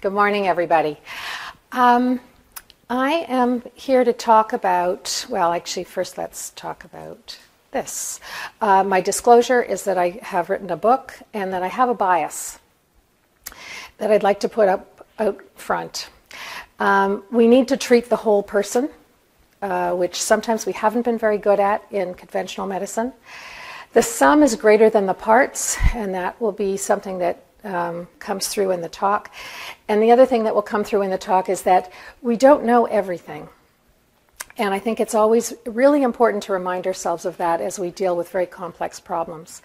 Good morning, everybody. Um, I am here to talk about, well, actually, first let's talk about this. Uh, my disclosure is that I have written a book and that I have a bias that I'd like to put up out front. Um, we need to treat the whole person, uh, which sometimes we haven't been very good at in conventional medicine. The sum is greater than the parts, and that will be something that um, comes through in the talk. And the other thing that will come through in the talk is that we don't know everything. And I think it's always really important to remind ourselves of that as we deal with very complex problems.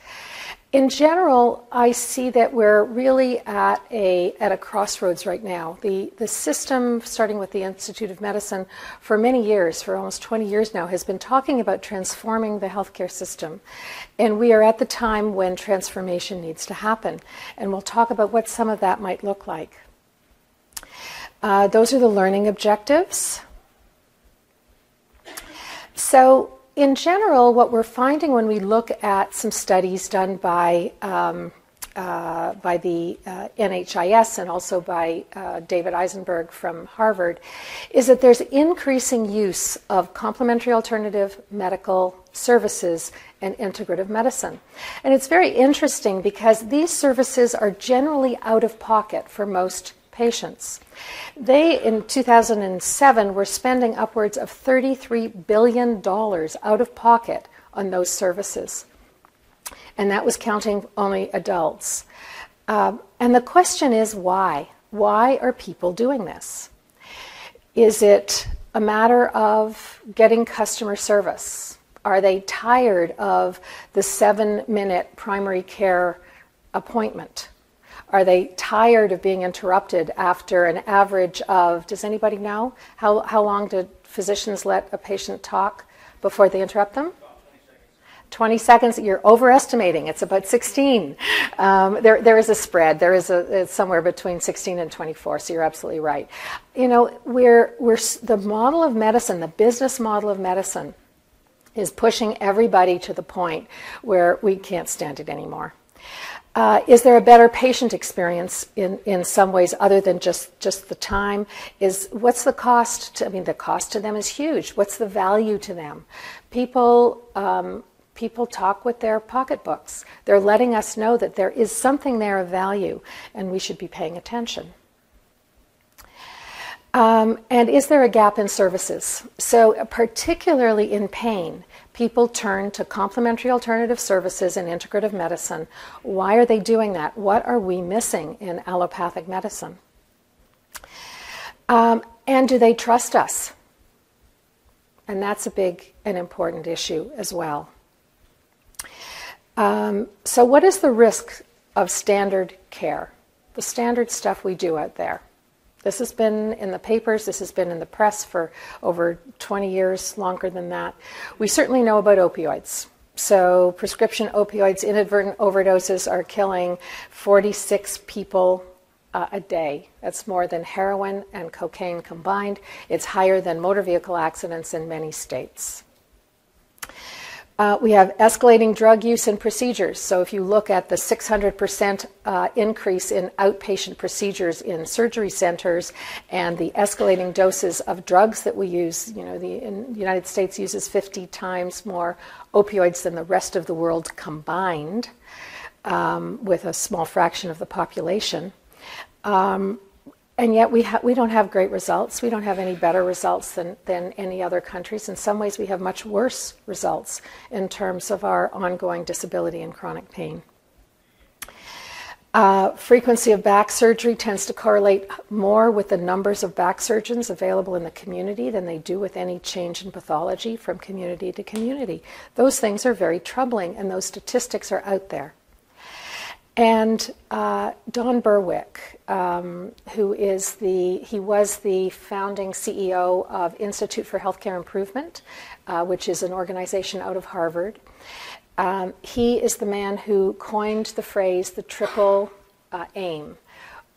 In general, I see that we're really at a, at a crossroads right now. The, the system, starting with the Institute of Medicine, for many years, for almost 20 years now, has been talking about transforming the healthcare system. And we are at the time when transformation needs to happen. And we'll talk about what some of that might look like. Uh, those are the learning objectives. So, in general, what we're finding when we look at some studies done by um, uh, by the uh, NHIS and also by uh, David Eisenberg from Harvard is that there's increasing use of complementary alternative medical services and integrative medicine. And it's very interesting because these services are generally out of pocket for most patients. They, in 2007, were spending upwards of $33 billion out of pocket on those services. And that was counting only adults. Um, and the question is why? Why are people doing this? Is it a matter of getting customer service? Are they tired of the seven minute primary care appointment? Are they tired of being interrupted after an average of, does anybody know? How, how long do physicians let a patient talk before they interrupt them? 20 seconds, you're overestimating. It's about 16. Um, there, there is a spread. There is a, somewhere between 16 and 24, so you're absolutely right. You know, we're, we're, the model of medicine, the business model of medicine, is pushing everybody to the point where we can't stand it anymore. Uh, is there a better patient experience in, in some ways other than just, just the time? Is what's the cost? To, I mean, the cost to them is huge. What's the value to them? People um, people talk with their pocketbooks. They're letting us know that there is something there of value, and we should be paying attention. Um, and is there a gap in services? So, particularly in pain, people turn to complementary alternative services in integrative medicine. Why are they doing that? What are we missing in allopathic medicine? Um, and do they trust us? And that's a big and important issue as well. Um, so, what is the risk of standard care? The standard stuff we do out there. This has been in the papers, this has been in the press for over 20 years, longer than that. We certainly know about opioids. So, prescription opioids, inadvertent overdoses are killing 46 people uh, a day. That's more than heroin and cocaine combined. It's higher than motor vehicle accidents in many states. Uh, we have escalating drug use and procedures. So, if you look at the 600% uh, increase in outpatient procedures in surgery centers and the escalating doses of drugs that we use, you know, the, the United States uses 50 times more opioids than the rest of the world combined, um, with a small fraction of the population. Um, and yet we, ha- we don't have great results. We don't have any better results than, than any other countries. In some ways, we have much worse results in terms of our ongoing disability and chronic pain. Uh, frequency of back surgery tends to correlate more with the numbers of back surgeons available in the community than they do with any change in pathology from community to community. Those things are very troubling, and those statistics are out there. And uh, Don Berwick, um, who is the, he was the founding CEO of Institute for Healthcare Improvement, uh, which is an organization out of Harvard. Um, he is the man who coined the phrase the triple uh, aim.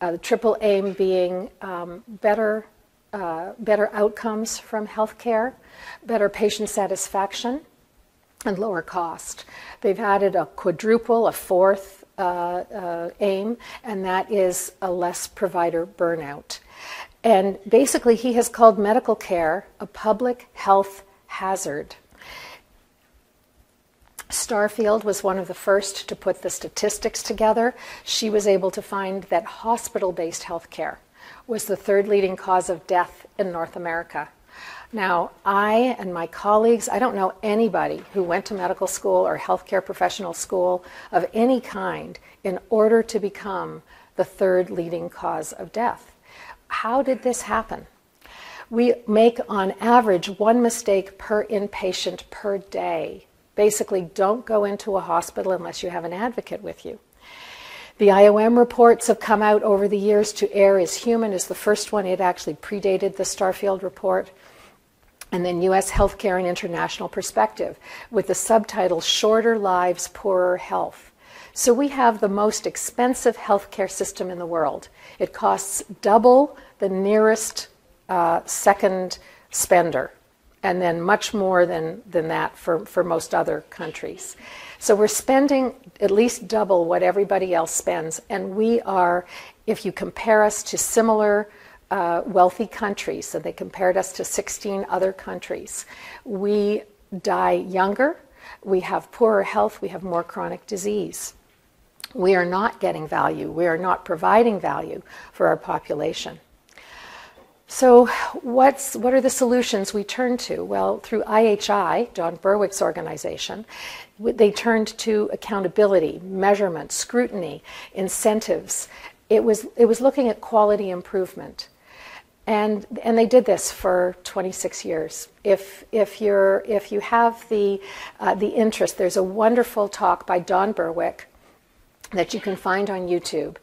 Uh, the triple aim being um, better, uh, better outcomes from healthcare, better patient satisfaction, and lower cost. They've added a quadruple, a fourth, Uh, uh, aim, and that is a less provider burnout. And basically, he has called medical care a public health hazard. Starfield was one of the first to put the statistics together. She was able to find that hospital based health care was the third leading cause of death in North America. Now, I and my colleagues, I don't know anybody who went to medical school or healthcare professional school of any kind in order to become the third leading cause of death. How did this happen? We make, on average, one mistake per inpatient per day. Basically, don't go into a hospital unless you have an advocate with you. The IOM reports have come out over the years. To Err is Human is the first one. It actually predated the Starfield report. And then U.S. Healthcare and International Perspective with the subtitle Shorter Lives, Poorer Health. So we have the most expensive healthcare system in the world. It costs double the nearest uh, second spender, and then much more than, than that for, for most other countries. So we're spending at least double what everybody else spends, and we are, if you compare us to similar uh, wealthy countries, so they compared us to 16 other countries, we die younger, we have poorer health, we have more chronic disease. We are not getting value, we are not providing value for our population. So, what's, what are the solutions we turn to? Well, through IHI, Don Berwick's organization, they turned to accountability, measurement, scrutiny, incentives. It was, it was looking at quality improvement. And, and they did this for 26 years. If, if, you're, if you have the, uh, the interest, there's a wonderful talk by Don Berwick that you can find on YouTube.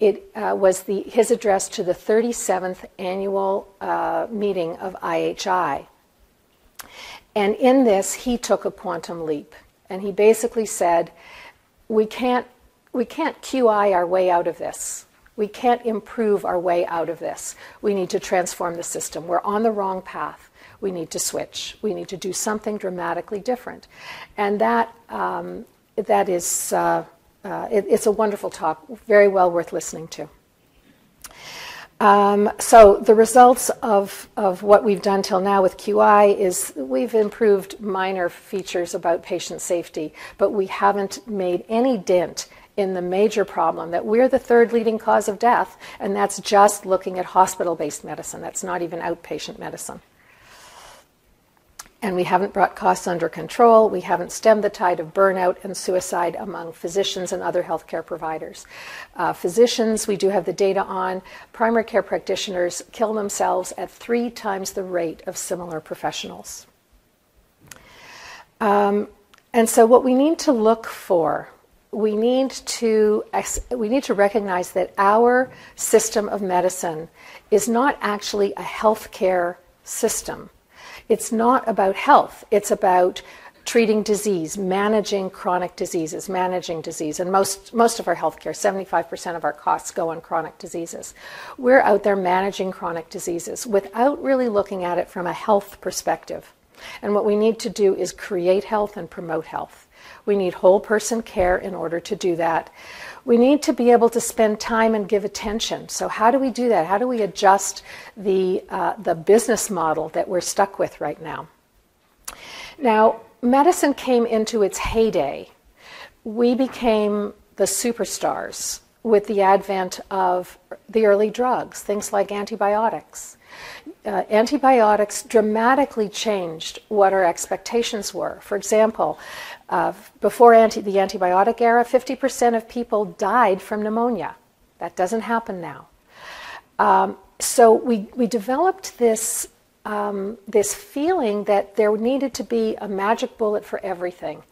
It uh, was the, his address to the 37th annual uh, meeting of IHI. And in this, he took a quantum leap. And he basically said, we can't, we can't QI our way out of this. We can't improve our way out of this. We need to transform the system. We're on the wrong path. We need to switch. We need to do something dramatically different. And that, um, that is. Uh, uh, it, it's a wonderful talk, very well worth listening to. Um, so the results of, of what we've done till now with QI is we've improved minor features about patient safety, but we haven't made any dent in the major problem that we're the third leading cause of death, and that's just looking at hospital-based medicine. That's not even outpatient medicine and we haven't brought costs under control. We haven't stemmed the tide of burnout and suicide among physicians and other healthcare providers. Uh, physicians, we do have the data on, primary care practitioners kill themselves at three times the rate of similar professionals. Um, and so, what we need to look for, we need to we need to recognize that our system of medicine is not actually a healthcare system it's not about health, it's about treating disease, managing chronic diseases, managing disease. And most, most of our healthcare, 75% of our costs go on chronic diseases. We're out there managing chronic diseases without really looking at it from a health perspective. And what we need to do is create health and promote health. We need whole person care in order to do that we need to be able to spend time and give attention. So, how do we do that? How do we adjust the, uh, the business model that we're stuck with right now? Now, medicine came into its heyday. We became the superstars with the advent of the early drugs, things like antibiotics. Uh, antibiotics dramatically changed what our expectations were. For example, uh, before anti- the antibiotic era, 50% of people died from pneumonia. That doesn't happen now. Um, so we, we developed this, um, this feeling that there needed to be a magic bullet for everything.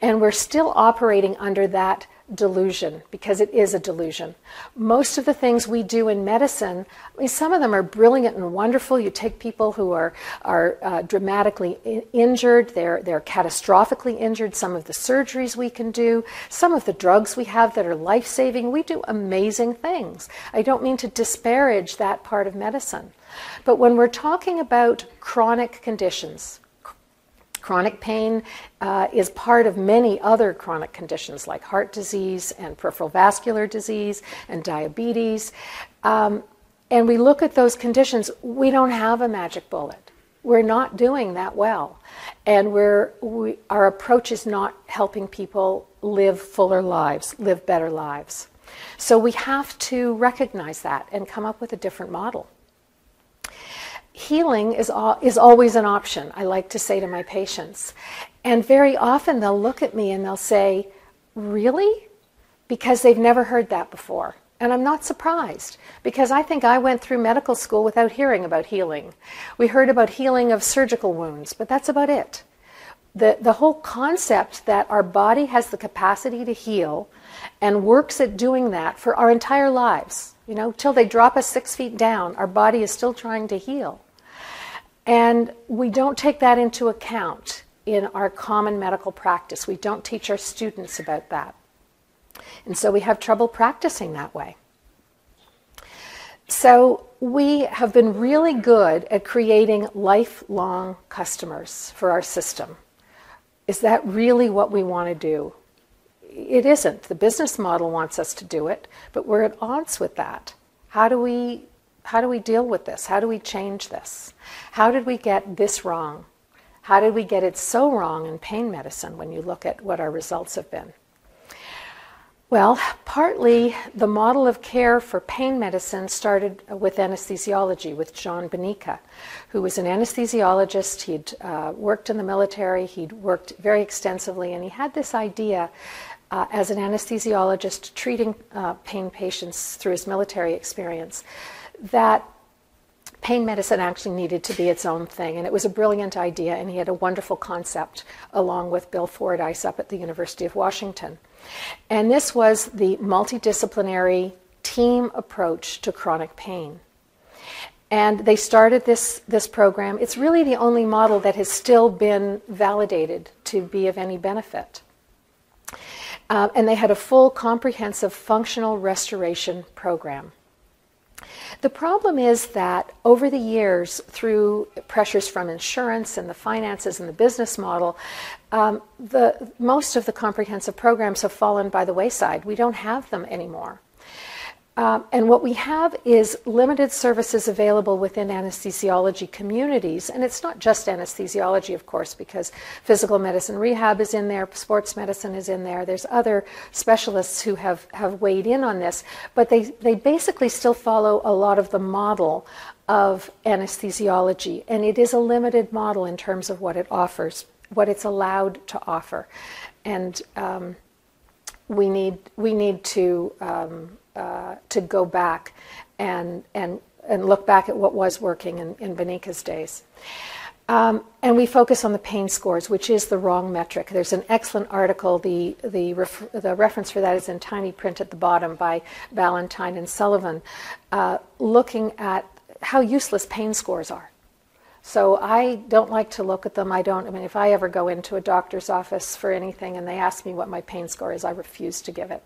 And we're still operating under that delusion because it is a delusion. Most of the things we do in medicine, I mean, some of them are brilliant and wonderful. You take people who are, are uh, dramatically in- injured, they're, they're catastrophically injured, some of the surgeries we can do, some of the drugs we have that are life saving. We do amazing things. I don't mean to disparage that part of medicine. But when we're talking about chronic conditions, Chronic pain uh, is part of many other chronic conditions like heart disease and peripheral vascular disease and diabetes. Um, and we look at those conditions, we don't have a magic bullet. We're not doing that well. And we're, we, our approach is not helping people live fuller lives, live better lives. So we have to recognize that and come up with a different model. Healing is, is always an option, I like to say to my patients. And very often they'll look at me and they'll say, Really? Because they've never heard that before. And I'm not surprised because I think I went through medical school without hearing about healing. We heard about healing of surgical wounds, but that's about it. The, the whole concept that our body has the capacity to heal and works at doing that for our entire lives, you know, till they drop us six feet down, our body is still trying to heal. And we don't take that into account in our common medical practice. We don't teach our students about that. And so we have trouble practicing that way. So we have been really good at creating lifelong customers for our system. Is that really what we want to do? It isn't. The business model wants us to do it, but we're at odds with that. How do we how do we deal with this? How do we change this? How did we get this wrong? How did we get it so wrong in pain medicine when you look at what our results have been? Well, partly the model of care for pain medicine started with anesthesiology with John Bonica, who was an anesthesiologist. He'd uh, worked in the military, he'd worked very extensively, and he had this idea uh, as an anesthesiologist treating uh, pain patients through his military experience that pain medicine actually needed to be its own thing. And it was a brilliant idea, and he had a wonderful concept along with Bill Fordyce up at the University of Washington. And this was the multidisciplinary team approach to chronic pain. And they started this, this program. It's really the only model that has still been validated to be of any benefit. Uh, and they had a full, comprehensive functional restoration program. The problem is that over the years, through pressures from insurance and the finances and the business model, um, the, most of the comprehensive programs have fallen by the wayside. We don't have them anymore. Um, and what we have is limited services available within anesthesiology communities. And it's not just anesthesiology, of course, because physical medicine rehab is in there, sports medicine is in there. There's other specialists who have, have weighed in on this. But they, they basically still follow a lot of the model of anesthesiology. And it is a limited model in terms of what it offers, what it's allowed to offer. And um, we, need, we need to. Um, uh, to go back and, and, and look back at what was working in, in days. Um, and we focus on the pain scores, which is the wrong metric. There's an excellent article. The, the, ref, the reference for that is in tiny print at the bottom by Ballantyne and Sullivan, uh, looking at how useless pain scores are. So I don't like to look at them. I don't, I mean, if I ever go into a doctor's office for anything and they ask me what my pain score is, I refuse to give it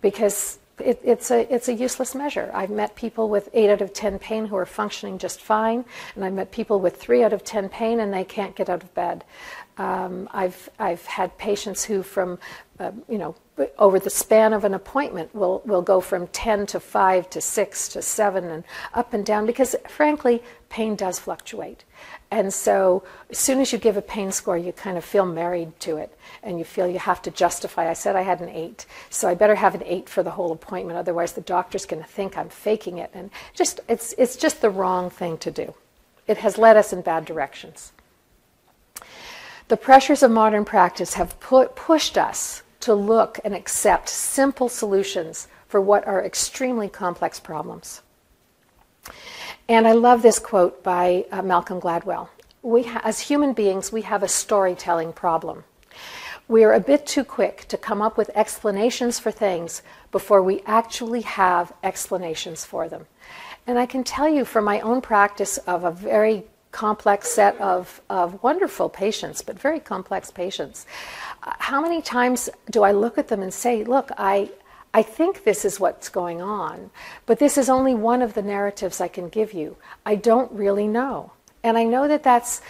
because it, it's, a, it's a useless measure. I've met people with 8 out of 10 pain who are functioning just fine, and I've met people with 3 out of 10 pain and they can't get out of bed. Um, I've, I've had patients who, from, uh, you know, over the span of an appointment, will, will go from 10 to 5 to 6 to 7 and up and down because, frankly, pain does fluctuate. And so, as soon as you give a pain score, you kind of feel married to it and you feel you have to justify. I said I had an eight, so I better have an eight for the whole appointment, otherwise, the doctor's going to think I'm faking it. And just, it's, it's just the wrong thing to do. It has led us in bad directions. The pressures of modern practice have put, pushed us to look and accept simple solutions for what are extremely complex problems. And I love this quote by uh, Malcolm Gladwell. We ha- as human beings, we have a storytelling problem. We are a bit too quick to come up with explanations for things before we actually have explanations for them. And I can tell you from my own practice of a very complex set of, of wonderful patients, but very complex patients, uh, how many times do I look at them and say, Look, I, I think this is what's going on, but this is only one of the narratives I can give you. I don't really know. And I know that that's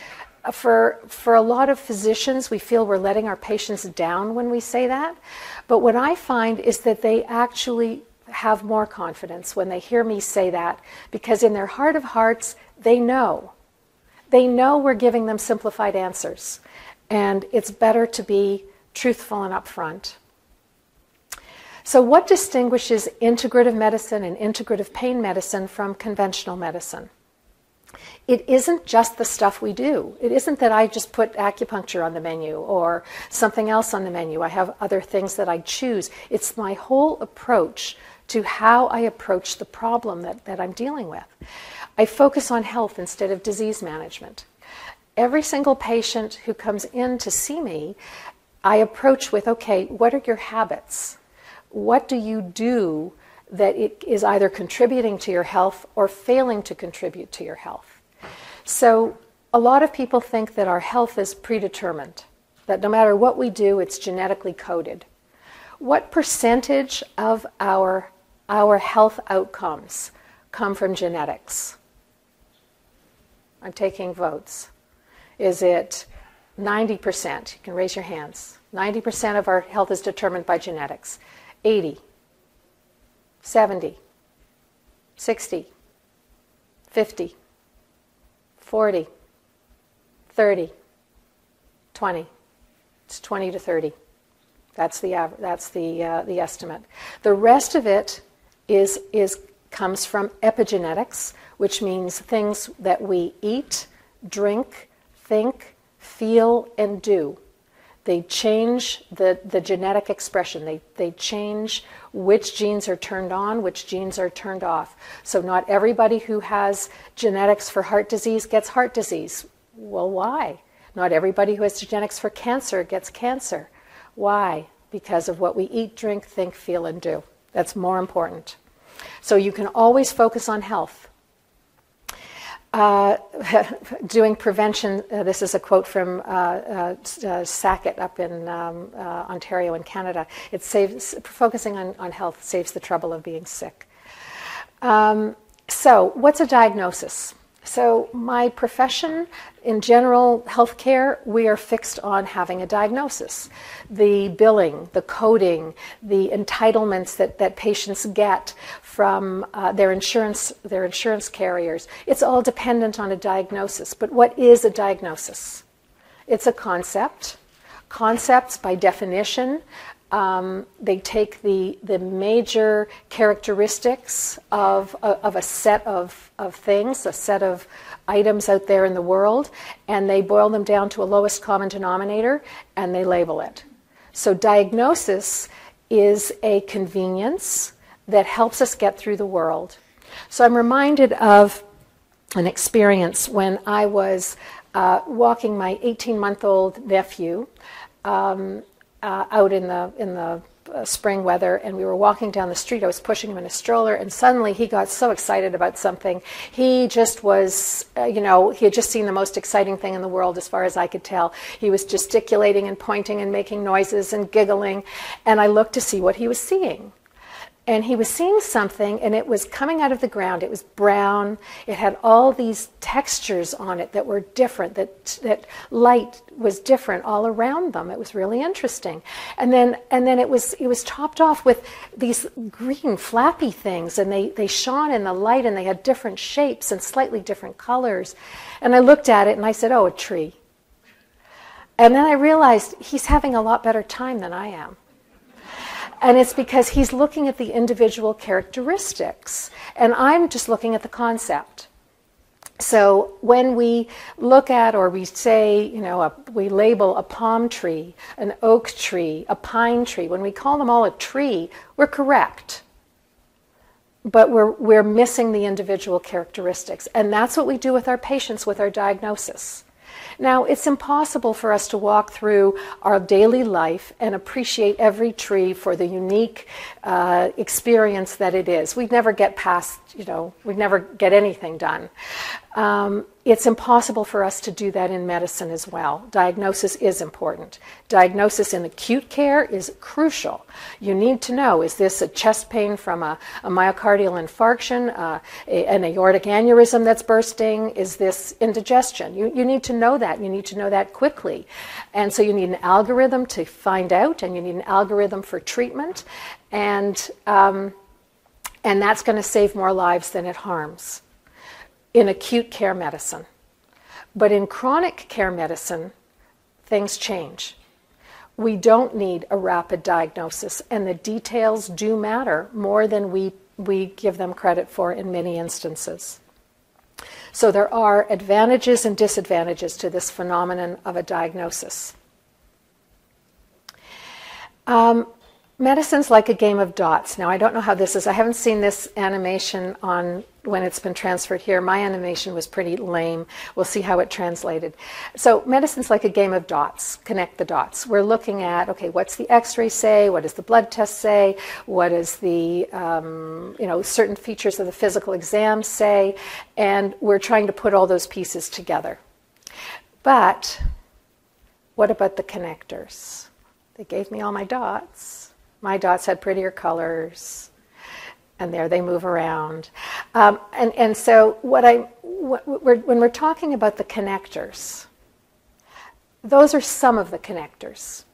for, for a lot of physicians, we feel we're letting our patients down when we say that. But what I find is that they actually have more confidence when they hear me say that because in their heart of hearts, they know. They know we're giving them simplified answers. And it's better to be truthful and upfront. So, what distinguishes integrative medicine and integrative pain medicine from conventional medicine? It isn't just the stuff we do. It isn't that I just put acupuncture on the menu or something else on the menu. I have other things that I choose. It's my whole approach to how I approach the problem that, that I'm dealing with. I focus on health instead of disease management. Every single patient who comes in to see me, I approach with okay, what are your habits? What do you do that it is either contributing to your health or failing to contribute to your health? So, a lot of people think that our health is predetermined, that no matter what we do, it's genetically coded. What percentage of our, our health outcomes come from genetics? I'm taking votes. Is it 90%? You can raise your hands. 90% of our health is determined by genetics. 80, 70, 60, 50, 40, 30, 20. It's 20 to 30. That's the average, that's the uh, the estimate. The rest of it is is comes from epigenetics, which means things that we eat, drink, think, feel, and do. They change the, the genetic expression. They, they change which genes are turned on, which genes are turned off. So, not everybody who has genetics for heart disease gets heart disease. Well, why? Not everybody who has genetics for cancer gets cancer. Why? Because of what we eat, drink, think, feel, and do. That's more important. So, you can always focus on health. Uh, doing prevention, uh, this is a quote from uh, uh, uh Sackett up in um, uh, Ontario in Canada. It saves, focusing on, on health saves the trouble of being sick. Um, so, what's a diagnosis? So, my profession in general healthcare, we are fixed on having a diagnosis. The billing, the coding, the entitlements that, that patients get from uh, their insurance, their insurance carriers, it's all dependent on a diagnosis. But what is a diagnosis? It's a concept. Concepts, by definition, um, they take the, the major characteristics of, of a set of, of things, a set of items out there in the world, and they boil them down to a lowest common denominator and they label it. So, diagnosis is a convenience that helps us get through the world. So, I'm reminded of an experience when I was uh, walking my 18 month old nephew. Um, uh, out in the in the uh, spring weather, and we were walking down the street. I was pushing him in a stroller, and suddenly he got so excited about something. He just was, uh, you know, he had just seen the most exciting thing in the world, as far as I could tell. He was gesticulating and pointing and making noises and giggling, and I looked to see what he was seeing and he was seeing something and it was coming out of the ground. It was brown. It had all these textures on it that were different that that light was different all around them. It was really interesting. And then and then it was it was topped off with these green flappy things and they they shone in the light and they had different shapes and slightly different colors. And i looked at it and i said oh a tree. And then i realized he's having a lot better time than i am and it's because he's looking at the individual characteristics, and I'm just looking at the concept. So when we look at or we say, you know, a, we label a palm tree, an oak tree, a pine tree, when we call them all a tree, we're correct. But we're, we're missing the individual characteristics. And that's what we do with our patients with our diagnosis. Now, it's impossible for us to walk through our daily life and appreciate every tree for the unique uh, experience that it is. We'd never get past, you know, we'd never get anything done. Um, it's impossible for us to do that in medicine as well. Diagnosis is important. Diagnosis in acute care is crucial. You need to know is this a chest pain from a, a myocardial infarction, uh, a, an aortic aneurysm that's bursting? Is this indigestion? You, you need to know that. You need to know that quickly. And so you need an algorithm to find out, and you need an algorithm for treatment. And, um, and that's going to save more lives than it harms in acute care medicine. But in chronic care medicine, things change. We don't need a rapid diagnosis, and the details do matter more than we, we give them credit for in many instances. So there are advantages and disadvantages to this phenomenon of a diagnosis. Um, medicine's like a game of dots. Now, I don't know how this is. I haven't seen this animation on when it's been transferred here. My animation was pretty lame. We'll see how it translated. So, medicine's like a game of dots. Connect the dots. We're looking at okay, what's the X-ray say? What does the blood test say? What does the um, you know certain features of the physical exam say? And we're trying to put all those pieces together. But what about the connectors? They gave me all my dots my dots had prettier colors, and there they move around. Um, and, and so, what I, what we're, when we're talking about the connectors, those are some of the connectors.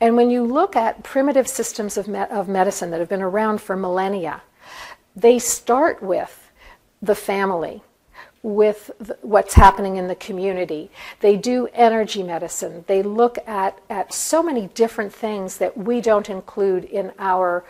And when you look at primitive systems of, me- of medicine that have been around for millennia, they start with the family with what's happening in the community. They do energy medicine. They look at, at so many different things that we don't include in our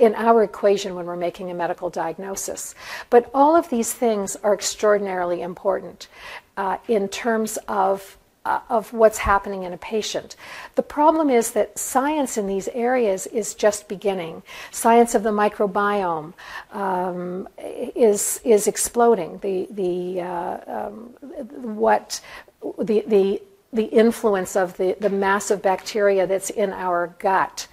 in our equation when we're making a medical diagnosis. But all of these things are extraordinarily important uh, in terms of uh, of what's happening in a patient. The problem is that science in these areas is just beginning. Science of the microbiome um, is is exploding. The the uh, um, what the the the influence of the, the massive bacteria that's in our gut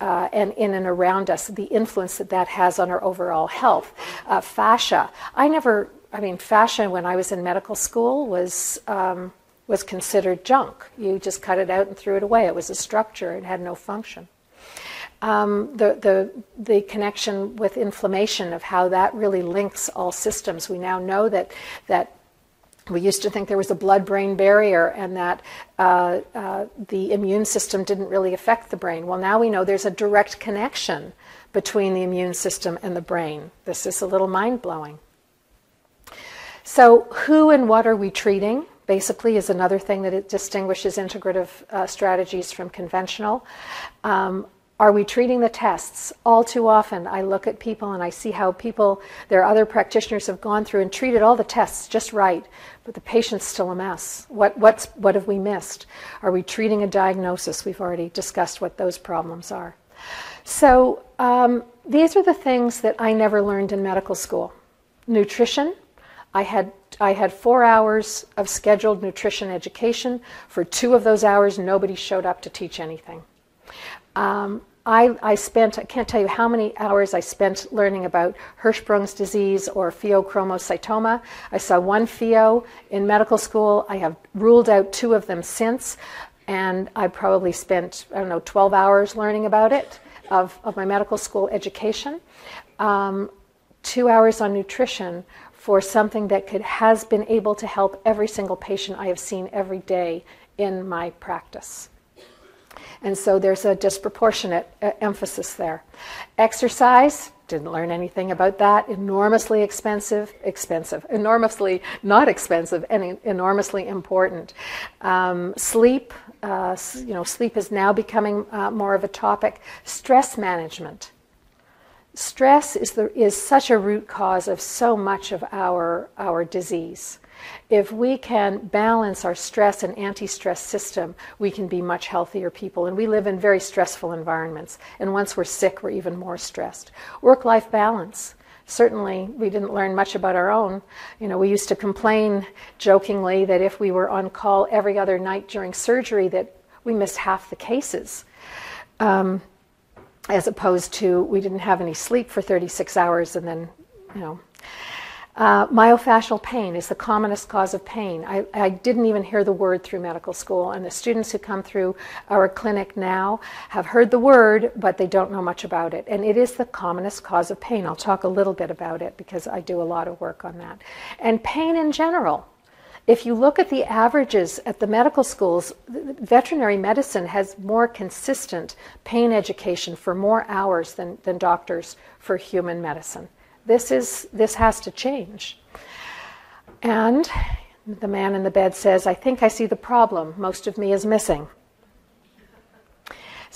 uh, and in and around us, the influence that that has on our overall health. Uh, fascia. I never, I mean, fascia when I was in medical school was. Um, was considered junk. You just cut it out and threw it away. It was a structure, it had no function. Um, the, the, the connection with inflammation of how that really links all systems. We now know that, that we used to think there was a blood brain barrier and that uh, uh, the immune system didn't really affect the brain. Well, now we know there's a direct connection between the immune system and the brain. This is a little mind blowing. So, who and what are we treating? Basically is another thing that it distinguishes integrative uh, strategies from conventional. Um, are we treating the tests? All too often, I look at people and I see how people, their other practitioners have gone through and treated all the tests just right, but the patient's still a mess. What, what's, what have we missed? Are we treating a diagnosis? We've already discussed what those problems are. So, um, these are the things that I never learned in medical school nutrition. I had I had four hours of scheduled nutrition education. For two of those hours, nobody showed up to teach anything. Um, I, I, spent, I can't tell you how many hours I spent learning about Hirschsprung's disease or pheochromocytoma. I saw one pheo in medical school. I have ruled out two of them since, and I probably spent, I don't know, 12 hours learning about it of, of my medical school education. Um, two hours on nutrition for something that could, has been able to help every single patient I have seen every day in my practice. And so there's a disproportionate uh, emphasis there. Exercise, didn't learn anything about that. Enormously expensive, expensive, enormously not expensive, and enormously important. Um, sleep, uh, you know, sleep is now becoming uh, more of a topic. Stress management stress is, the, is such a root cause of so much of our, our disease. If we can balance our stress and anti stress system, we can be much healthier people. And we live in very stressful environments. And once we're sick, we're even more stressed. Work life balance. Certainly, we didn't learn much about our own. You know, we used to complain jokingly that if we were on call every other night during surgery, that we missed half the cases. Um, as opposed to we didn't have any sleep for 36 hours and then, you know. Uh, myofascial pain is the commonest cause of pain. I, I, didn't even hear the word through medical school, and the students who come through our clinic now have heard the word, but they don't know much about it. And it is the commonest cause of pain. I'll talk a little bit about it because I do a lot of work on that. And pain in general. If you look at the averages at the medical schools, veterinary medicine has more consistent pain education for more hours than, than doctors for human medicine. This, is, this has to change. And the man in the bed says, I think I see the problem. Most of me is missing.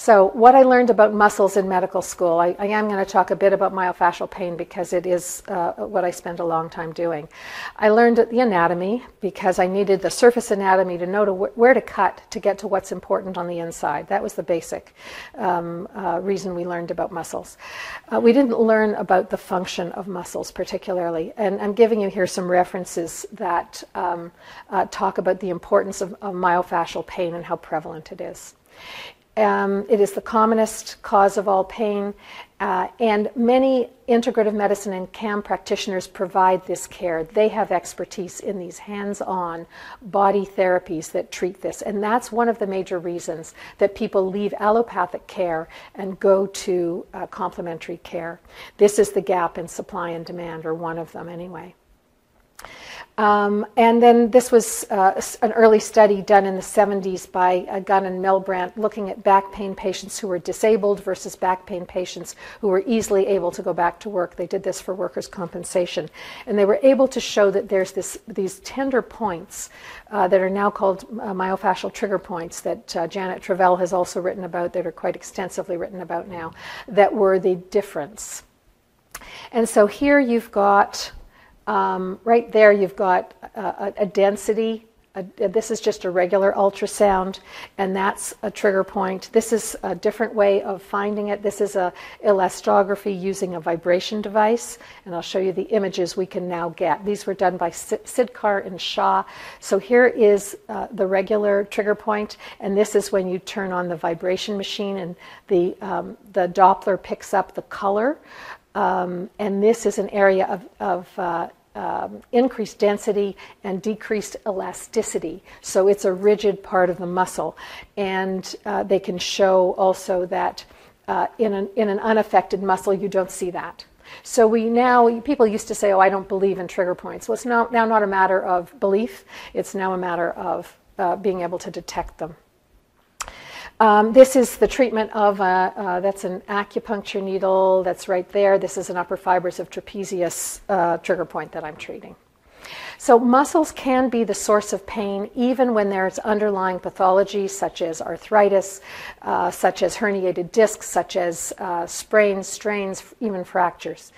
So, what I learned about muscles in medical school, I, I am going to talk a bit about myofascial pain because it is uh, what I spent a long time doing. I learned the anatomy because I needed the surface anatomy to know to wh- where to cut to get to what's important on the inside. That was the basic um, uh, reason we learned about muscles. Uh, we didn't learn about the function of muscles particularly, and I'm giving you here some references that um, uh, talk about the importance of, of myofascial pain and how prevalent it is. Um, it is the commonest cause of all pain, uh, and many integrative medicine and CAM practitioners provide this care. They have expertise in these hands on body therapies that treat this, and that's one of the major reasons that people leave allopathic care and go to uh, complementary care. This is the gap in supply and demand, or one of them anyway. Um, and then this was uh, an early study done in the 70s by uh, Gunn and Milbrandt looking at back pain patients who were disabled versus back pain patients who were easily able to go back to work. They did this for workers' compensation. And they were able to show that there's this, these tender points uh, that are now called uh, myofascial trigger points that uh, Janet Travell has also written about, that are quite extensively written about now, that were the difference. And so here you've got um, right there, you've got a, a density. A, this is just a regular ultrasound, and that's a trigger point. This is a different way of finding it. This is a elastography using a vibration device, and I'll show you the images we can now get. These were done by Sikdar and Shah. So here is uh, the regular trigger point, and this is when you turn on the vibration machine, and the um, the Doppler picks up the color. Um, and this is an area of, of uh, um, increased density and decreased elasticity. So it's a rigid part of the muscle. And uh, they can show also that uh, in, an, in an unaffected muscle, you don't see that. So we now, people used to say, oh, I don't believe in trigger points. Well, it's now, now not a matter of belief, it's now a matter of uh, being able to detect them. Um, this is the treatment of, a, uh, that's an acupuncture needle that's right there. This is an upper fibers of trapezius uh, trigger point that I'm treating. So, muscles can be the source of pain even when there's underlying pathology such as arthritis, uh, such as herniated discs, such as uh, sprains, strains, even fractures.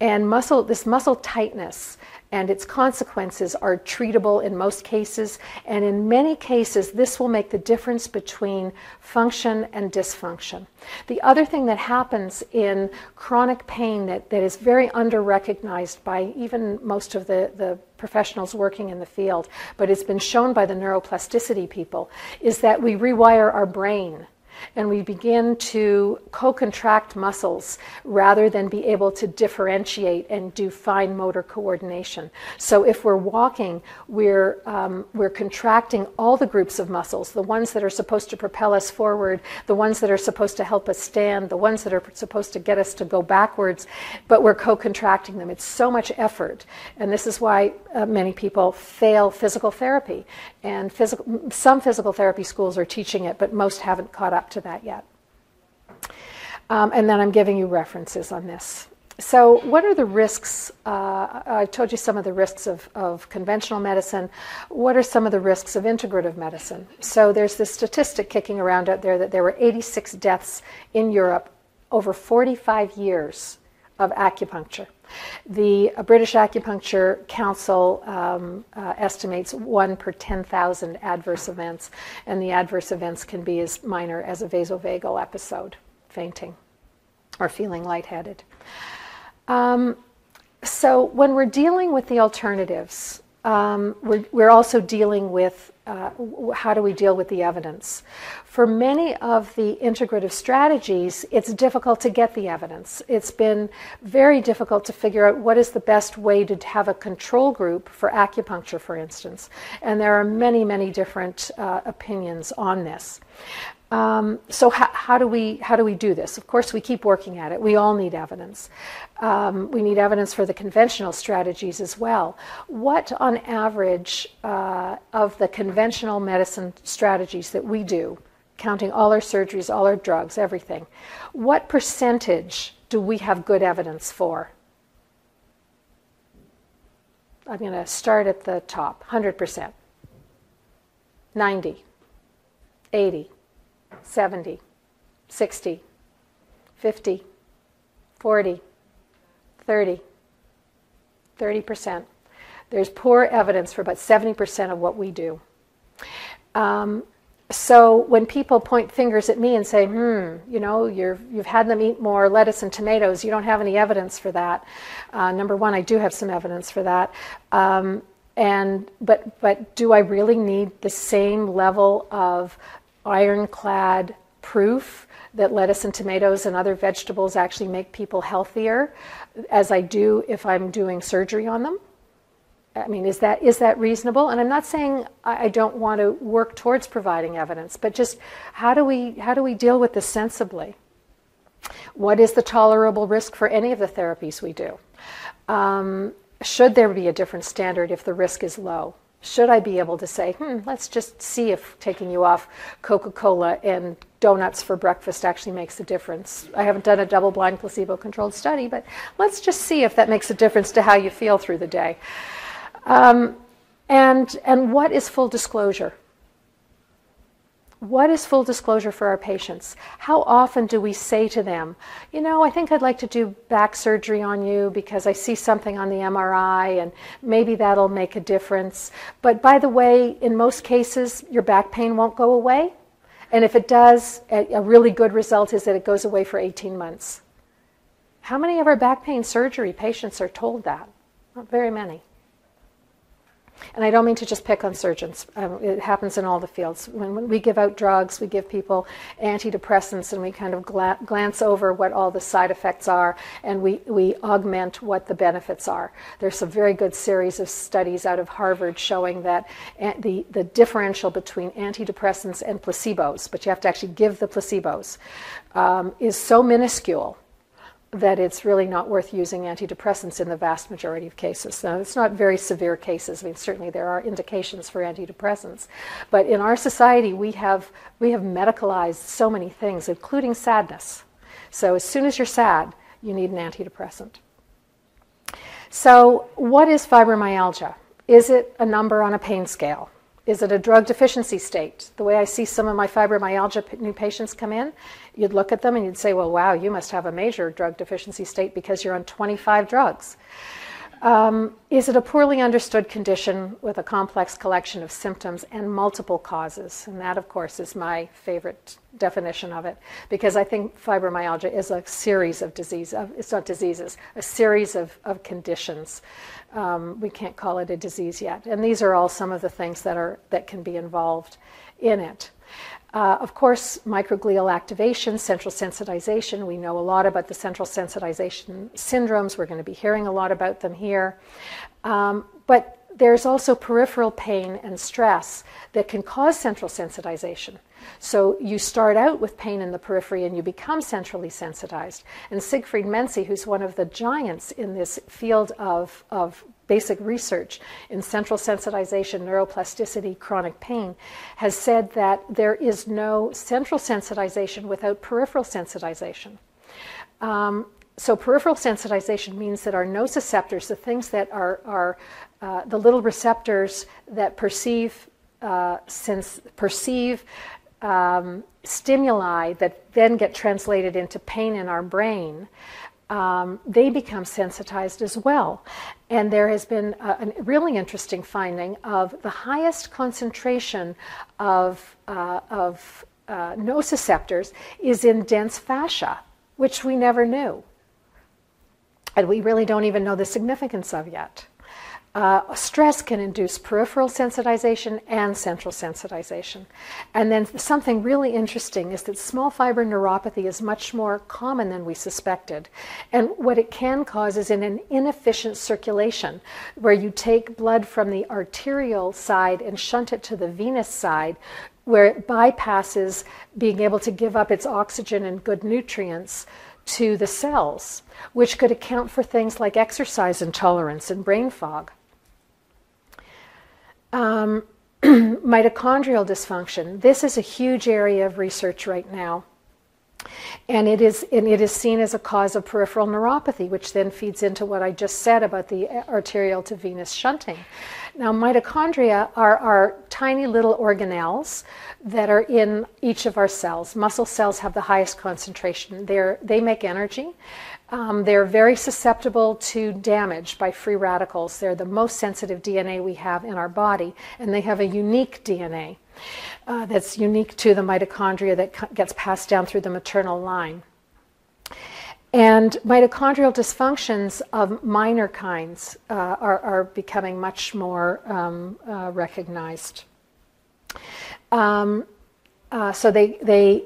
And muscle, this muscle tightness and its consequences are treatable in most cases. And in many cases, this will make the difference between function and dysfunction. The other thing that happens in chronic pain that, that is very under recognized by even most of the, the professionals working in the field, but it's been shown by the neuroplasticity people, is that we rewire our brain and we begin to co contract muscles rather than be able to differentiate and do fine motor coordination. So, if we're walking, we're, um, we're contracting all the groups of muscles the ones that are supposed to propel us forward, the ones that are supposed to help us stand, the ones that are supposed to get us to go backwards, but we're co contracting them. It's so much effort. And this is why uh, many people fail physical therapy. And physical, some physical therapy schools are teaching it, but most haven't caught up to that yet. Um, and then I'm giving you references on this. So, what are the risks? Uh, I told you some of the risks of, of conventional medicine. What are some of the risks of integrative medicine? So, there's this statistic kicking around out there that there were 86 deaths in Europe over 45 years of acupuncture. The British Acupuncture Council um, uh, estimates one per 10,000 adverse events, and the adverse events can be as minor as a vasovagal episode, fainting, or feeling lightheaded. Um, so, when we're dealing with the alternatives, um, we're, we're, also dealing with uh, how do we deal with the evidence? For many of the integrative strategies, it's difficult to get the evidence. It's been very difficult to figure out what is the best way to have a control group for acupuncture, for instance. And there are many, many different uh, opinions on this. Um, so how, how, do we how do we do this? Of course, we keep working at it. We all need evidence. Um, we need evidence for the conventional strategies as well. What, on average, uh, of the conventional medicine strategies that we do, counting all our surgeries, all our drugs, everything, what percentage do we have good evidence for? I'm going to start at the top 100%, 90, 80. 70, 60, 50, 40, 30, 30%. There's poor evidence for about 70% of what we do. Um, so when people point fingers at me and say, hmm, you know, you have had them eat more lettuce and tomatoes, you don't have any evidence for that. Uh, number one, I do have some evidence for that. Um, and but but do I really need the same level of ironclad proof that lettuce and tomatoes and other vegetables actually make people healthier as I do if I'm doing surgery on them. I mean, is that is that reasonable? And I'm not saying I don't want to work towards providing evidence, but just how do we how do we deal with this sensibly? What is the tolerable risk for any of the therapies we do? Um, should there be a different standard if the risk is low? Should I be able to say, hmm, let's just see if taking you off Coca Cola and donuts for breakfast actually makes a difference? I haven't done a double blind placebo controlled study, but let's just see if that makes a difference to how you feel through the day. Um, and, and what is full disclosure? What is full disclosure for our patients? How often do we say to them, you know, I think I'd like to do back surgery on you because I see something on the MRI and maybe that'll make a difference. But by the way, in most cases, your back pain won't go away. And if it does, a really good result is that it goes away for 18 months. How many of our back pain surgery patients are told that? Not very many. And I don't mean to just pick on surgeons. Um, it happens in all the fields. When, when, we give out drugs, we give people antidepressants and we kind of gla- glance over what all the side effects are and we, we augment what the benefits are. There's some very good series of studies out of Harvard showing that the, the differential between antidepressants and placebos, but you have to actually give the placebos, um, is so minuscule that it's really not worth using antidepressants in the vast majority of cases. Now, it's not very severe cases. I mean, certainly there are indications for antidepressants, but in our society, we have we have medicalized so many things, including sadness. So as soon as you're sad, you need an antidepressant. So, what is fibromyalgia? Is it a number on a pain scale? Is it a drug deficiency state? The way I see some of my fibromyalgia new patients come in, you'd look at them and you'd say, well, wow, you must have a major drug deficiency state because you're on 25 drugs. Um, is it a poorly understood condition with a complex collection of symptoms and multiple causes? And that, of course, is my favorite definition of it because I think fibromyalgia is a series of diseases, it's not diseases, a series of, of conditions um, we can't call it a disease yet. And these are all some of the things that, are, that can be involved in it. Uh, of course, microglial activation, central sensitization. We know a lot about the central sensitization syndromes. We're going to be hearing a lot about them here. Um, but there's also peripheral pain and stress that can cause central sensitization. So you start out with pain in the periphery and you become centrally sensitized. And Siegfried Mense, who's one of the giants in this field of, of basic research in central sensitization, neuroplasticity, chronic pain, has said that there is no central sensitization without peripheral sensitization. Um, so peripheral sensitization means that our nociceptors, the things that are, are uh, the little receptors that perceive, uh, perceive um, stimuli that then get translated into pain in our brain, um, they become sensitized as well. And there has been a, a really interesting finding of the highest concentration of, uh, of uh, nociceptors is in dense fascia, which we never knew. And we really don't even know the significance of yet. Uh, stress can induce peripheral sensitization and central sensitization. And then something really interesting is that small fiber neuropathy is much more common than we suspected. And what it can cause is in an inefficient circulation, where you take blood from the arterial side and shunt it to the venous side, where it bypasses being able to give up its oxygen and good nutrients to the cells, which could account for things like exercise intolerance and brain fog. Um, mitochondrial dysfunction. This is a huge area of research right now. And it, is, and it is seen as a cause of peripheral neuropathy, which then feeds into what I just said about the arterial to venous shunting. Now, mitochondria are our tiny little organelles that are in each of our cells. Muscle cells have the highest concentration. They're, they make energy. Um, they're very susceptible to damage by free radicals. They're the most sensitive DNA we have in our body, and they have a unique DNA uh, that's unique to the mitochondria that gets passed down through the maternal line. And mitochondrial dysfunctions of minor kinds uh, are, are, becoming much more um, uh, recognized. Um, uh, so they, they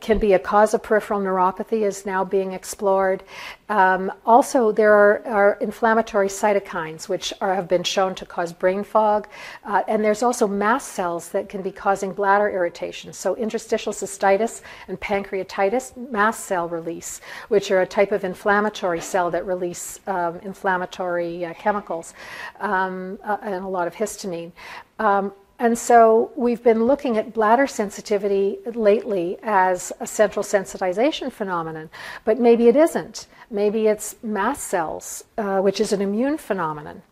can be a cause of peripheral neuropathy is now being explored. Um, also, there are, are, inflammatory cytokines which are, have been shown to cause brain fog, uh, and there's also mast cells that can be causing bladder irritation. So, interstitial cystitis and pancreatitis, mast cell release, which are a type of inflammatory cell that release um, inflammatory uh, chemicals um, uh, and a lot of histamine. Um, and so we've been looking at bladder sensitivity lately as a central sensitization phenomenon, but maybe it isn't. Maybe it's mast cells, uh, which is an immune phenomenon.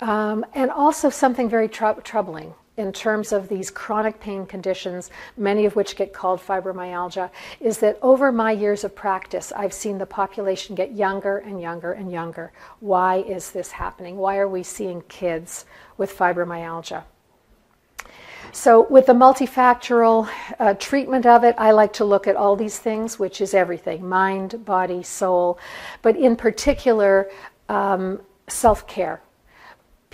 Um, and also something very tr- troubling in terms of these chronic pain conditions, many of which get called fibromyalgia, is that over my years of practice, I've seen the population get younger and younger and younger. Why is this happening? Why are we seeing kids with fibromyalgia? So, with the multifactorial uh, treatment of it, I like to look at all these things, which is everything mind, body, soul, but in particular, um, self care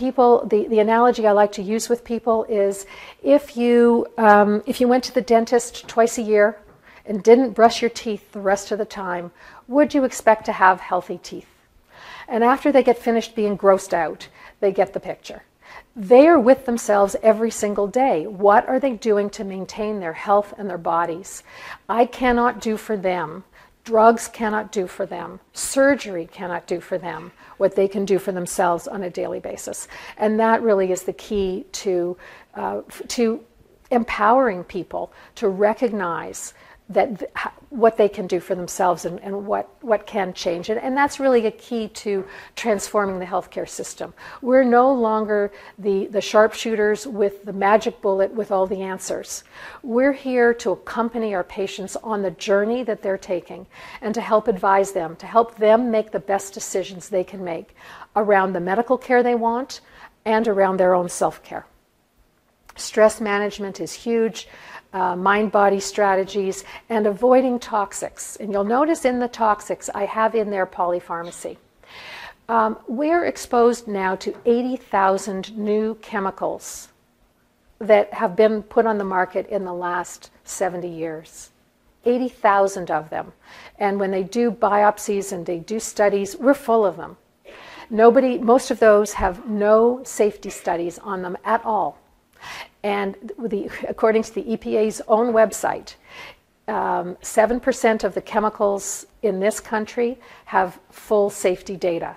people the, the analogy i like to use with people is if you um, if you went to the dentist twice a year and didn't brush your teeth the rest of the time would you expect to have healthy teeth and after they get finished being grossed out they get the picture they are with themselves every single day. What are they doing to maintain their health and their bodies? I cannot do for them Drugs cannot do for them. Surgery cannot do for them what they can do for themselves on a daily basis. And that really is the key to, uh, to empowering people to recognize that th- what they can do for themselves and, and what, what can change. And, and that's really a key to transforming the healthcare system. We're no longer the, the sharpshooters with the magic bullet with all the answers. We're here to accompany our patients on the journey that they're taking and to help advise them, to help them make the best decisions they can make around the medical care they want and around their own self care. Stress management is huge uh, mind body strategies, and avoiding toxics. And you'll notice in the toxics, I have in there polypharmacy. Um, we're exposed now to 80,000 new chemicals that have been put on the market in the last 70 years. 80,000 of them. And when they do biopsies and they do studies, we're full of them. Nobody, most of those have no safety studies on them at all. And the, according to the EPA's own website, um, 7% of the chemicals in this country have full safety data.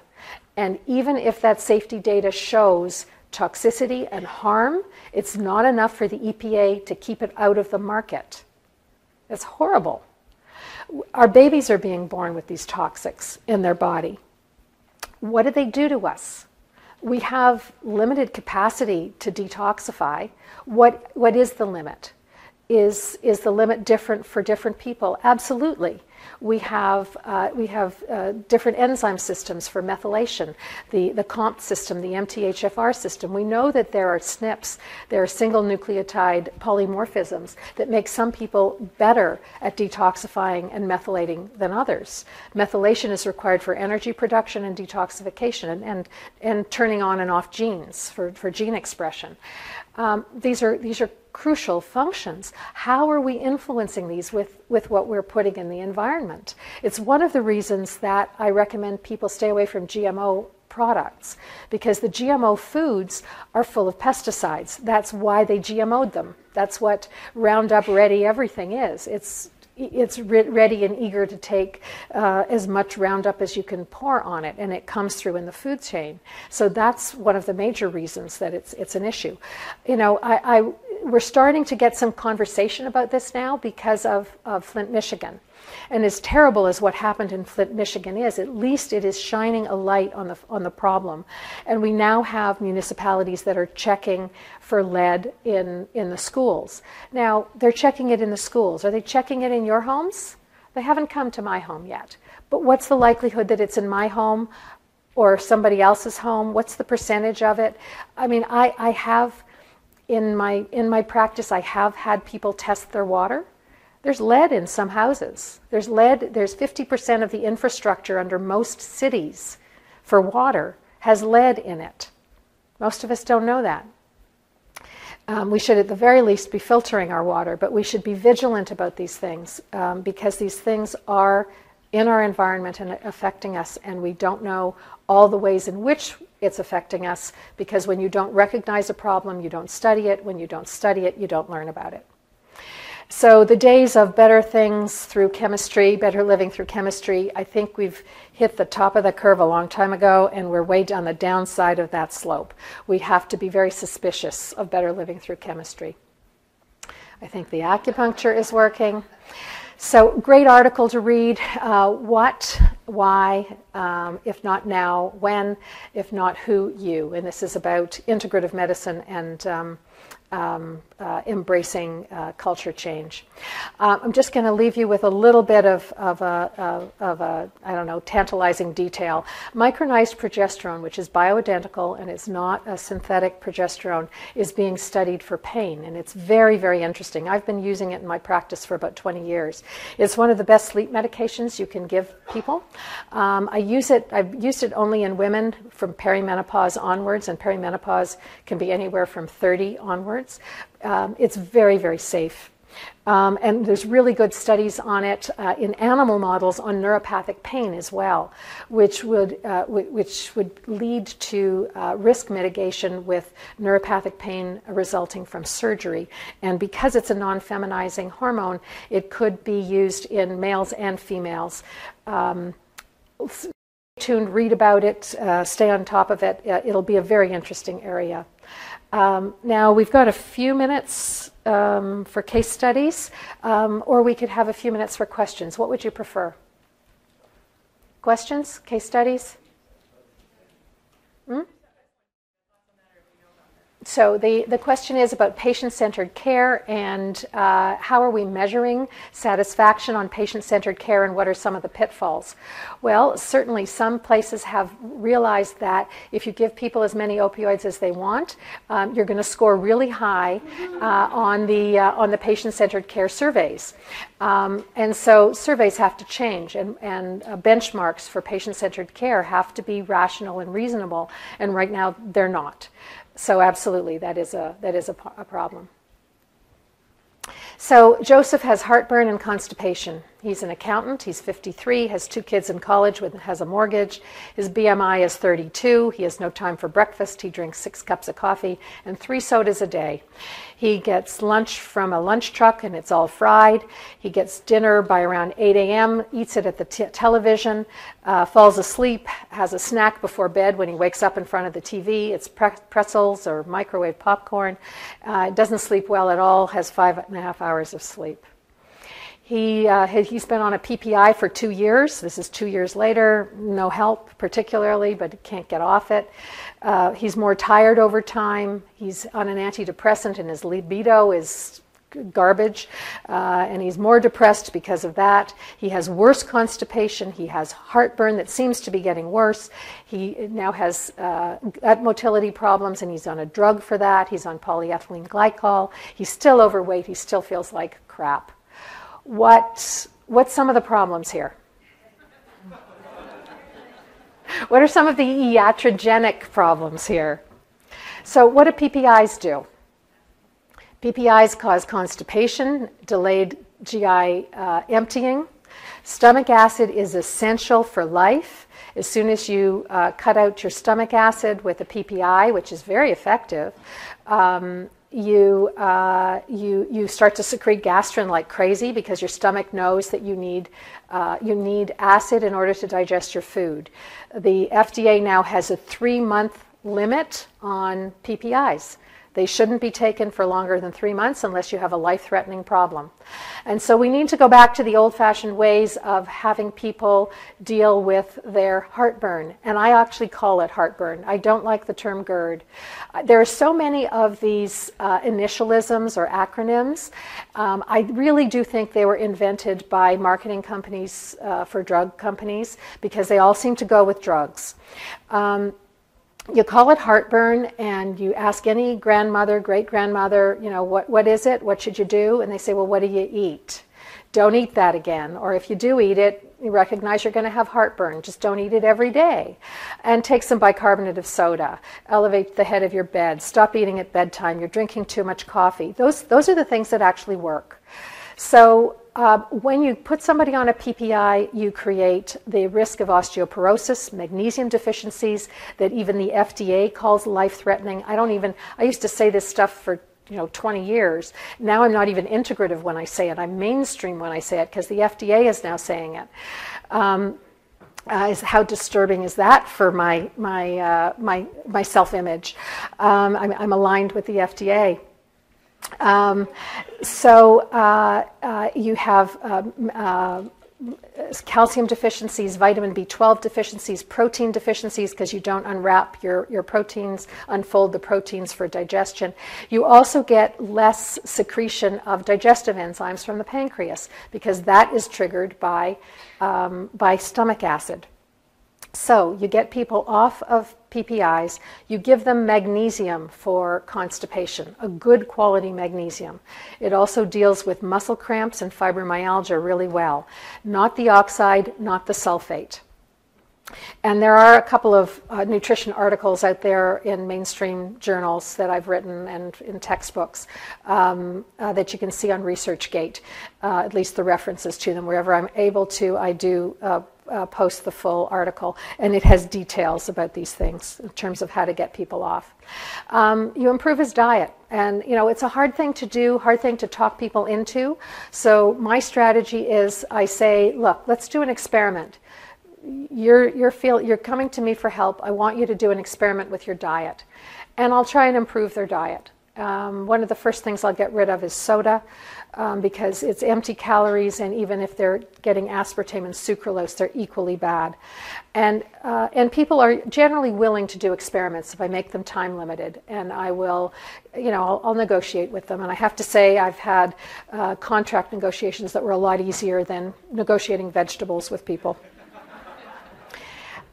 And even if that safety data shows toxicity and harm, it's not enough for the EPA to keep it out of the market. It's horrible. Our babies are being born with these toxics in their body. What do they do to us? We have limited capacity to detoxify. What, what is the limit? Is, is the limit different for different people? Absolutely. We have, uh, we have uh, different enzyme systems for methylation, the, the COMT system, the MTHFR system. We know that there are SNPs, there are single nucleotide polymorphisms that make some people better at detoxifying and methylating than others. Methylation is required for energy production and detoxification and, and, and turning on and off genes for, for gene expression. Um, these, are, these are crucial functions. How are we influencing these with, with what we're putting in the environment? It's one of the reasons that I recommend people stay away from GMO products because the GMO foods are full of pesticides. That's why they GMO'd them. That's what Roundup Ready everything is. It's it's re- ready and eager to take uh, as much Roundup as you can pour on it, and it comes through in the food chain. So that's one of the major reasons that it's it's an issue. You know, I, I we're starting to get some conversation about this now because of, of Flint, Michigan. And as terrible as what happened in Flint, Michigan is, at least it is shining a light on the, on the problem. And we now have municipalities that are checking for lead in, in the schools. Now, they're checking it in the schools. Are they checking it in your homes? They haven't come to my home yet. But what's the likelihood that it's in my home or somebody else's home? What's the percentage of it? I mean, I, I have in my in my practice I have had people test their water. There's lead in some houses. There's lead, there's 50% of the infrastructure under most cities for water has lead in it. Most of us don't know that. Um, we should, at the very least, be filtering our water, but we should be vigilant about these things um, because these things are in our environment and affecting us, and we don't know all the ways in which it's affecting us because when you don't recognize a problem, you don't study it. When you don't study it, you don't learn about it. So, the days of better things through chemistry, better living through chemistry, I think we've hit the top of the curve a long time ago, and we're way down the downside of that slope. We have to be very suspicious of better living through chemistry. I think the acupuncture is working. So, great article to read. Uh, what, why, um, if not now, when, if not who, you. And this is about integrative medicine and um, um, uh, embracing uh, culture change. Um, I'm just going to leave you with a little bit of, of, a, of, of a, I don't know, tantalizing detail. Micronized progesterone, which is bioidentical and it's not a synthetic progesterone, is being studied for pain, and it's very, very interesting. I've been using it in my practice for about 20 years. It's one of the best sleep medications you can give people. Um, I use it, I've used it only in women from perimenopause onwards, and perimenopause can be anywhere from 30 onwards. Um, it's very, very safe. Um, and there's really good studies on it uh, in animal models on neuropathic pain as well, which would, uh, w- which would lead to uh, risk mitigation with neuropathic pain resulting from surgery. And because it's a non feminizing hormone, it could be used in males and females. Um, tuned, read about it, uh, stay on top of it. Uh, it'll be a very interesting area. Um, now, we've got a few minutes um, for case studies, um, or we could have a few minutes for questions. What would you prefer? Questions? Case studies? Hmm? So the, the question is about patient-centered care and uh, how are we measuring satisfaction on patient-centered care and what are some of the pitfalls? Well certainly some places have realized that if you give people as many opioids as they want um, you're going to score really high uh, on the uh, on the patient-centered care surveys. Um, and so surveys have to change and, and uh, benchmarks for patient-centered care have to be rational and reasonable and right now they're not so absolutely, that is a that is a, a problem. So Joseph has heartburn and constipation. He's an accountant. He's 53, has two kids in college, with, has a mortgage. His BMI is 32. He has no time for breakfast. He drinks six cups of coffee and three sodas a day. He gets lunch from a lunch truck and it's all fried. He gets dinner by around 8 a.m., eats it at the t- television, uh, falls asleep, has a snack before bed when he wakes up in front of the TV. It's pre- pretzels or microwave popcorn. Uh, doesn't sleep well at all, has five and a half hours of sleep. He, uh, he's been on a PPI for two years. This is two years later. No help, particularly, but can't get off it. Uh, he's more tired over time. He's on an antidepressant, and his libido is garbage, uh, and he's more depressed because of that. He has worse constipation. He has heartburn that seems to be getting worse. He now has uh, gut motility problems, and he's on a drug for that. He's on polyethylene glycol. He's still overweight. He still feels like crap. What, what's some of the problems here? what are some of the iatrogenic problems here? So, what do PPIs do? PPIs cause constipation, delayed GI uh, emptying. Stomach acid is essential for life. As soon as you uh, cut out your stomach acid with a PPI, which is very effective, um, you, uh, you, you start to secrete gastrin like crazy because your stomach knows that you need, uh, you need acid in order to digest your food. The FDA now has a three month limit on PPIs. They shouldn't be taken for longer than three months unless you have a life threatening problem. And so we need to go back to the old fashioned ways of having people deal with their heartburn. And I actually call it heartburn. I don't like the term GERD. Uh, there are so many of these uh, initialisms or acronyms. Um, I really do think they were invented by marketing companies uh, for drug companies because they all seem to go with drugs. Um, you call it heartburn and you ask any grandmother, great grandmother, you know, what, what is it? What should you do? And they say, well, what do you eat? Don't eat that again. Or if you do eat it, you recognize you're going to have heartburn. Just don't eat it every day. And take some bicarbonate of soda. Elevate the head of your bed. Stop eating at bedtime. You're drinking too much coffee. Those, those are the things that actually work. So uh, when you put somebody on a PPI, you create the risk of osteoporosis, magnesium deficiencies that even the FDA calls life threatening. I don't even, I used to say this stuff for you know 20 years now i'm not even integrative when i say it i'm mainstream when i say it because the fda is now saying it um, uh, is how disturbing is that for my my uh, my my self image? Um, I'm, I'm, aligned with the FDA. Um, so uh, uh, you have um, uh, calcium deficiencies, vitamin B12 deficiencies, protein deficiencies because you don't unwrap your, your proteins, unfold the proteins for digestion. You also get less secretion of digestive enzymes from the pancreas because that is triggered by, um, by stomach acid. So you get people off of PPIs, you give them magnesium for constipation, a good quality magnesium. It also deals with muscle cramps and fibromyalgia really well. Not the oxide, not the sulfate. And there are a couple of uh, nutrition articles out there in mainstream journals that I've written and in textbooks um, uh, that you can see on ResearchGate, uh, at least the references to them. Wherever I'm able to, I do uh, post the full article, and it has details about these things in terms of how to get people off. Um, you improve his diet, and you know it's a hard thing to do, hard thing to talk people into. So my strategy is I say, look, let's do an experiment. You're you're feel you're coming to me for help. I want you to do an experiment with your diet, and I'll try and improve their diet. Um, one of the first things I'll get rid of is soda um, because it's empty calories, and even if they're getting aspartame and sucralose, they're equally bad. And, uh, and people are generally willing to do experiments if I make them time limited, and I will, you know, I'll, I'll negotiate with them. And I have to say, I've had uh, contract negotiations that were a lot easier than negotiating vegetables with people.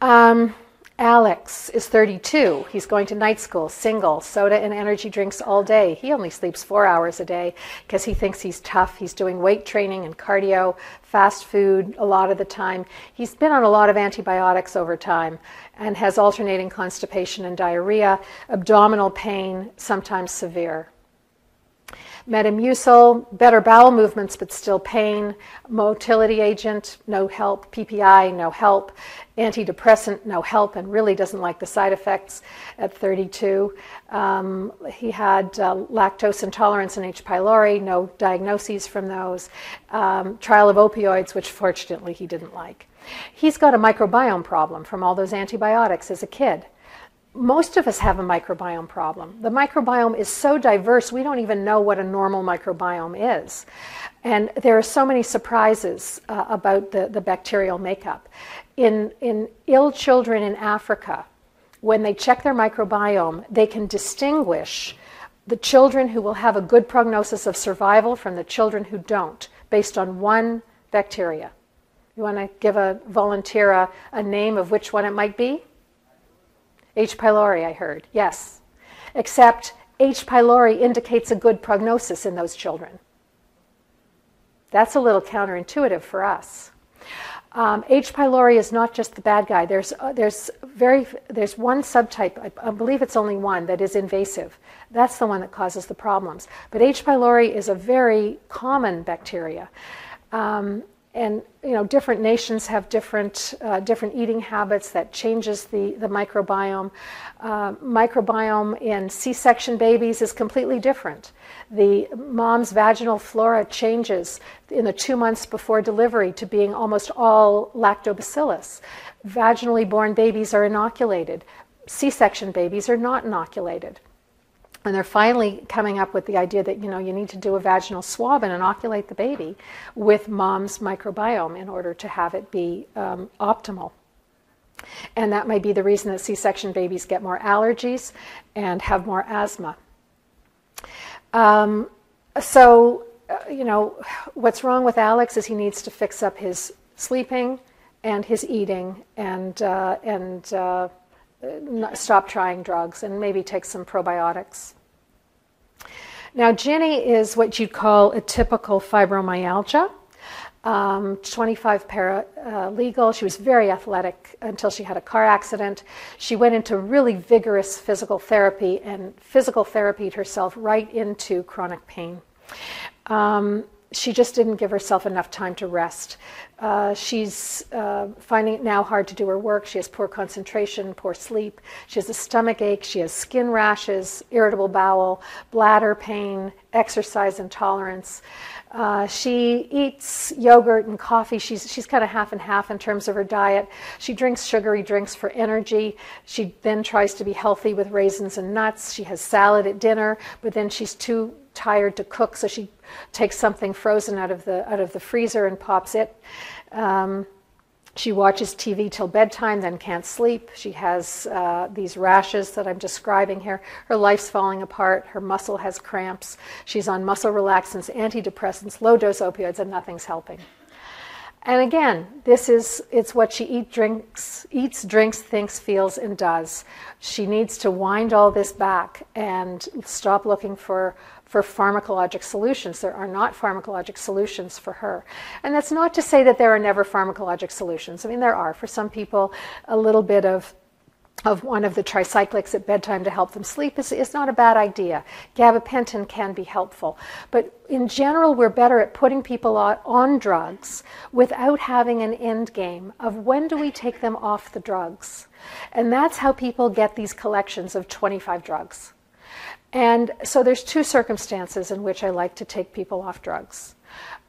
Um, Alex is 32. He's going to night school, single, soda and energy drinks all day. He only sleeps four hours a day because he thinks he's tough. He's doing weight training and cardio, fast food a lot of the time. He's been on a lot of antibiotics over time and has alternating constipation and diarrhea, abdominal pain, sometimes severe. Metamucil, better bowel movements but still pain. Motility agent, no help. PPI, no help. Antidepressant, no help, and really doesn't like the side effects at 32. Um, he had uh, lactose intolerance and H. pylori, no diagnoses from those. Um, trial of opioids, which fortunately he didn't like. He's got a microbiome problem from all those antibiotics as a kid most of us have a microbiome problem. The microbiome is so diverse, we don't even know what a normal microbiome is. And there are so many surprises uh, about the, the bacterial makeup. In, in ill children in Africa, when they check their microbiome, they can distinguish the children who will have a good prognosis of survival from the children who don't, based on one bacteria. You want to give a volunteer a, a name of which one it might be? H. pylori, I heard. Yes. Except H. pylori indicates a good prognosis in those children. That's a little counterintuitive for us. Um, H. pylori is not just the bad guy. There's, uh, there's, very, there's one subtype, I, I, believe it's only one, that is invasive. That's the one that causes the problems. But H. pylori is a very common bacteria. Um, and you know different nations have different uh, different eating habits that changes the the microbiome. Uh, microbiome in c-section babies is completely different. The mom's vaginal flora changes in the two months before delivery to being almost all lactobacillus. Vaginally born babies are inoculated. C-section babies are not inoculated and they're finally coming up with the idea that you know you need to do a vaginal swab and inoculate the baby with mom's microbiome in order to have it be um, optimal. And that might be the reason that C-section babies get more allergies and have more asthma. Um, so, uh, you know, what's wrong with Alex is he needs to fix up his sleeping and his eating and uh, and uh, stop trying drugs and maybe take some probiotics. Now, Ginny is what you'd call a typical fibromyalgia. Um, 25 paralegal. Uh, she was very athletic until she had a car accident. She went into really vigorous physical therapy and physical therapied herself right into chronic pain. Um, she just didn't give herself enough time to rest. Uh, she's uh, finding it now hard to do her work. She has poor concentration, poor sleep. She has a stomach ache. She has skin rashes, irritable bowel, bladder pain, exercise intolerance. Uh, she eats yogurt and coffee. She's, she's kind of half and half in terms of her diet. She drinks sugary drinks for energy. She then tries to be healthy with raisins and nuts. She has salad at dinner, but then she's too tired to cook, so she takes something frozen out of the out of the freezer and pops it. Um, she watches TV till bedtime, then can't sleep. She has uh, these rashes that I'm describing here. Her life's falling apart. Her muscle has cramps. She's on muscle relaxants, antidepressants, low dose opioids, and nothing's helping. And again, this is it's what she eat, drinks, eats, drinks, thinks, feels, and does. She needs to wind all this back and stop looking for for pharmacologic solutions. There are not pharmacologic solutions for her. And that's not to say that there are never pharmacologic solutions. I mean, there are. For some people, a little bit of of one of the tricyclics at bedtime to help them sleep is, is not a bad idea. Gabapentin can be helpful. But in general, we're better at putting people on, on drugs without having an end game of when do we take them off the drugs. And that's how people get these collections of 25 drugs. And so there's two circumstances in which I like to take people off drugs.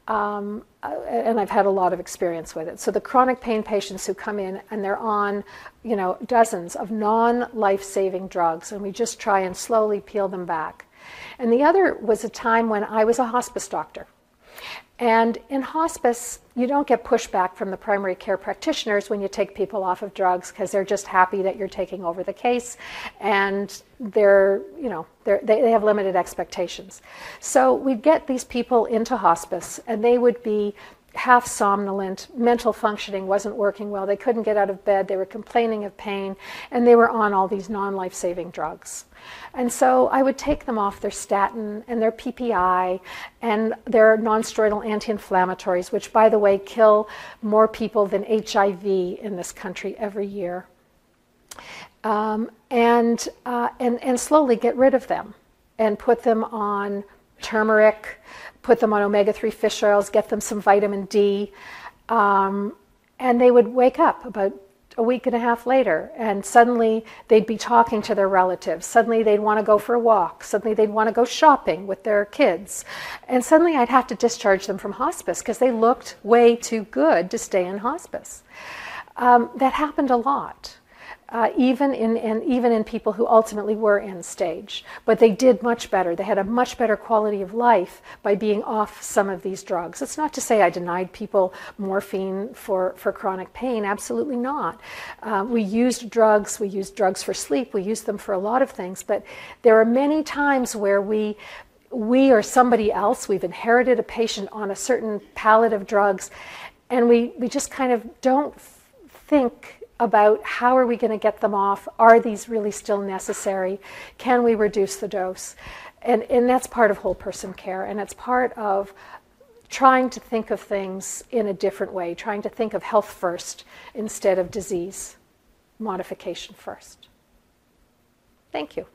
Um, uh, and I've had a lot of experience with it. So the chronic pain patients who come in and they're on, you know, dozens of non-life-saving drugs, and we just try and slowly peel them back. And the other was a time when I was a hospice doctor. And in hospice, you don't get pushback from the primary care practitioners when you take people off of drugs because they're just happy that you're taking over the case and they're, you know, they're, they, they have limited expectations. So we'd get these people into hospice and they would be half somnolent, mental functioning wasn't working well, they couldn't get out of bed, they were complaining of pain, and they were on all these non life saving drugs. And so I would take them off their statin and their PPI and their nonsteroidal anti inflammatories, which, by the way, kill more people than HIV in this country every year. Um, and, uh, and, and slowly get rid of them and put them on turmeric, put them on omega 3 fish oils, get them some vitamin D. Um, and they would wake up about a week and a half later, and suddenly they'd be talking to their relatives. Suddenly they'd want to go for a walk. Suddenly they'd want to go shopping with their kids. And suddenly I'd have to discharge them from hospice because they looked way too good to stay in hospice. Um, that happened a lot. Uh, even in and even in people who ultimately were end stage. But they did much better. They had a much better quality of life by being off some of these drugs. It's not to say I denied people morphine for, for chronic pain. Absolutely not. Uh, we used drugs. We used drugs for sleep. We used them for a lot of things. But there are many times where we we or somebody else, we've inherited a patient on a certain palette of drugs, and we, we just kind of don't think about how are we going to get them off? Are these really still necessary? Can we reduce the dose? And, and that's part of whole person care, and it's part of trying to think of things in a different way, trying to think of health first instead of disease modification first. Thank you.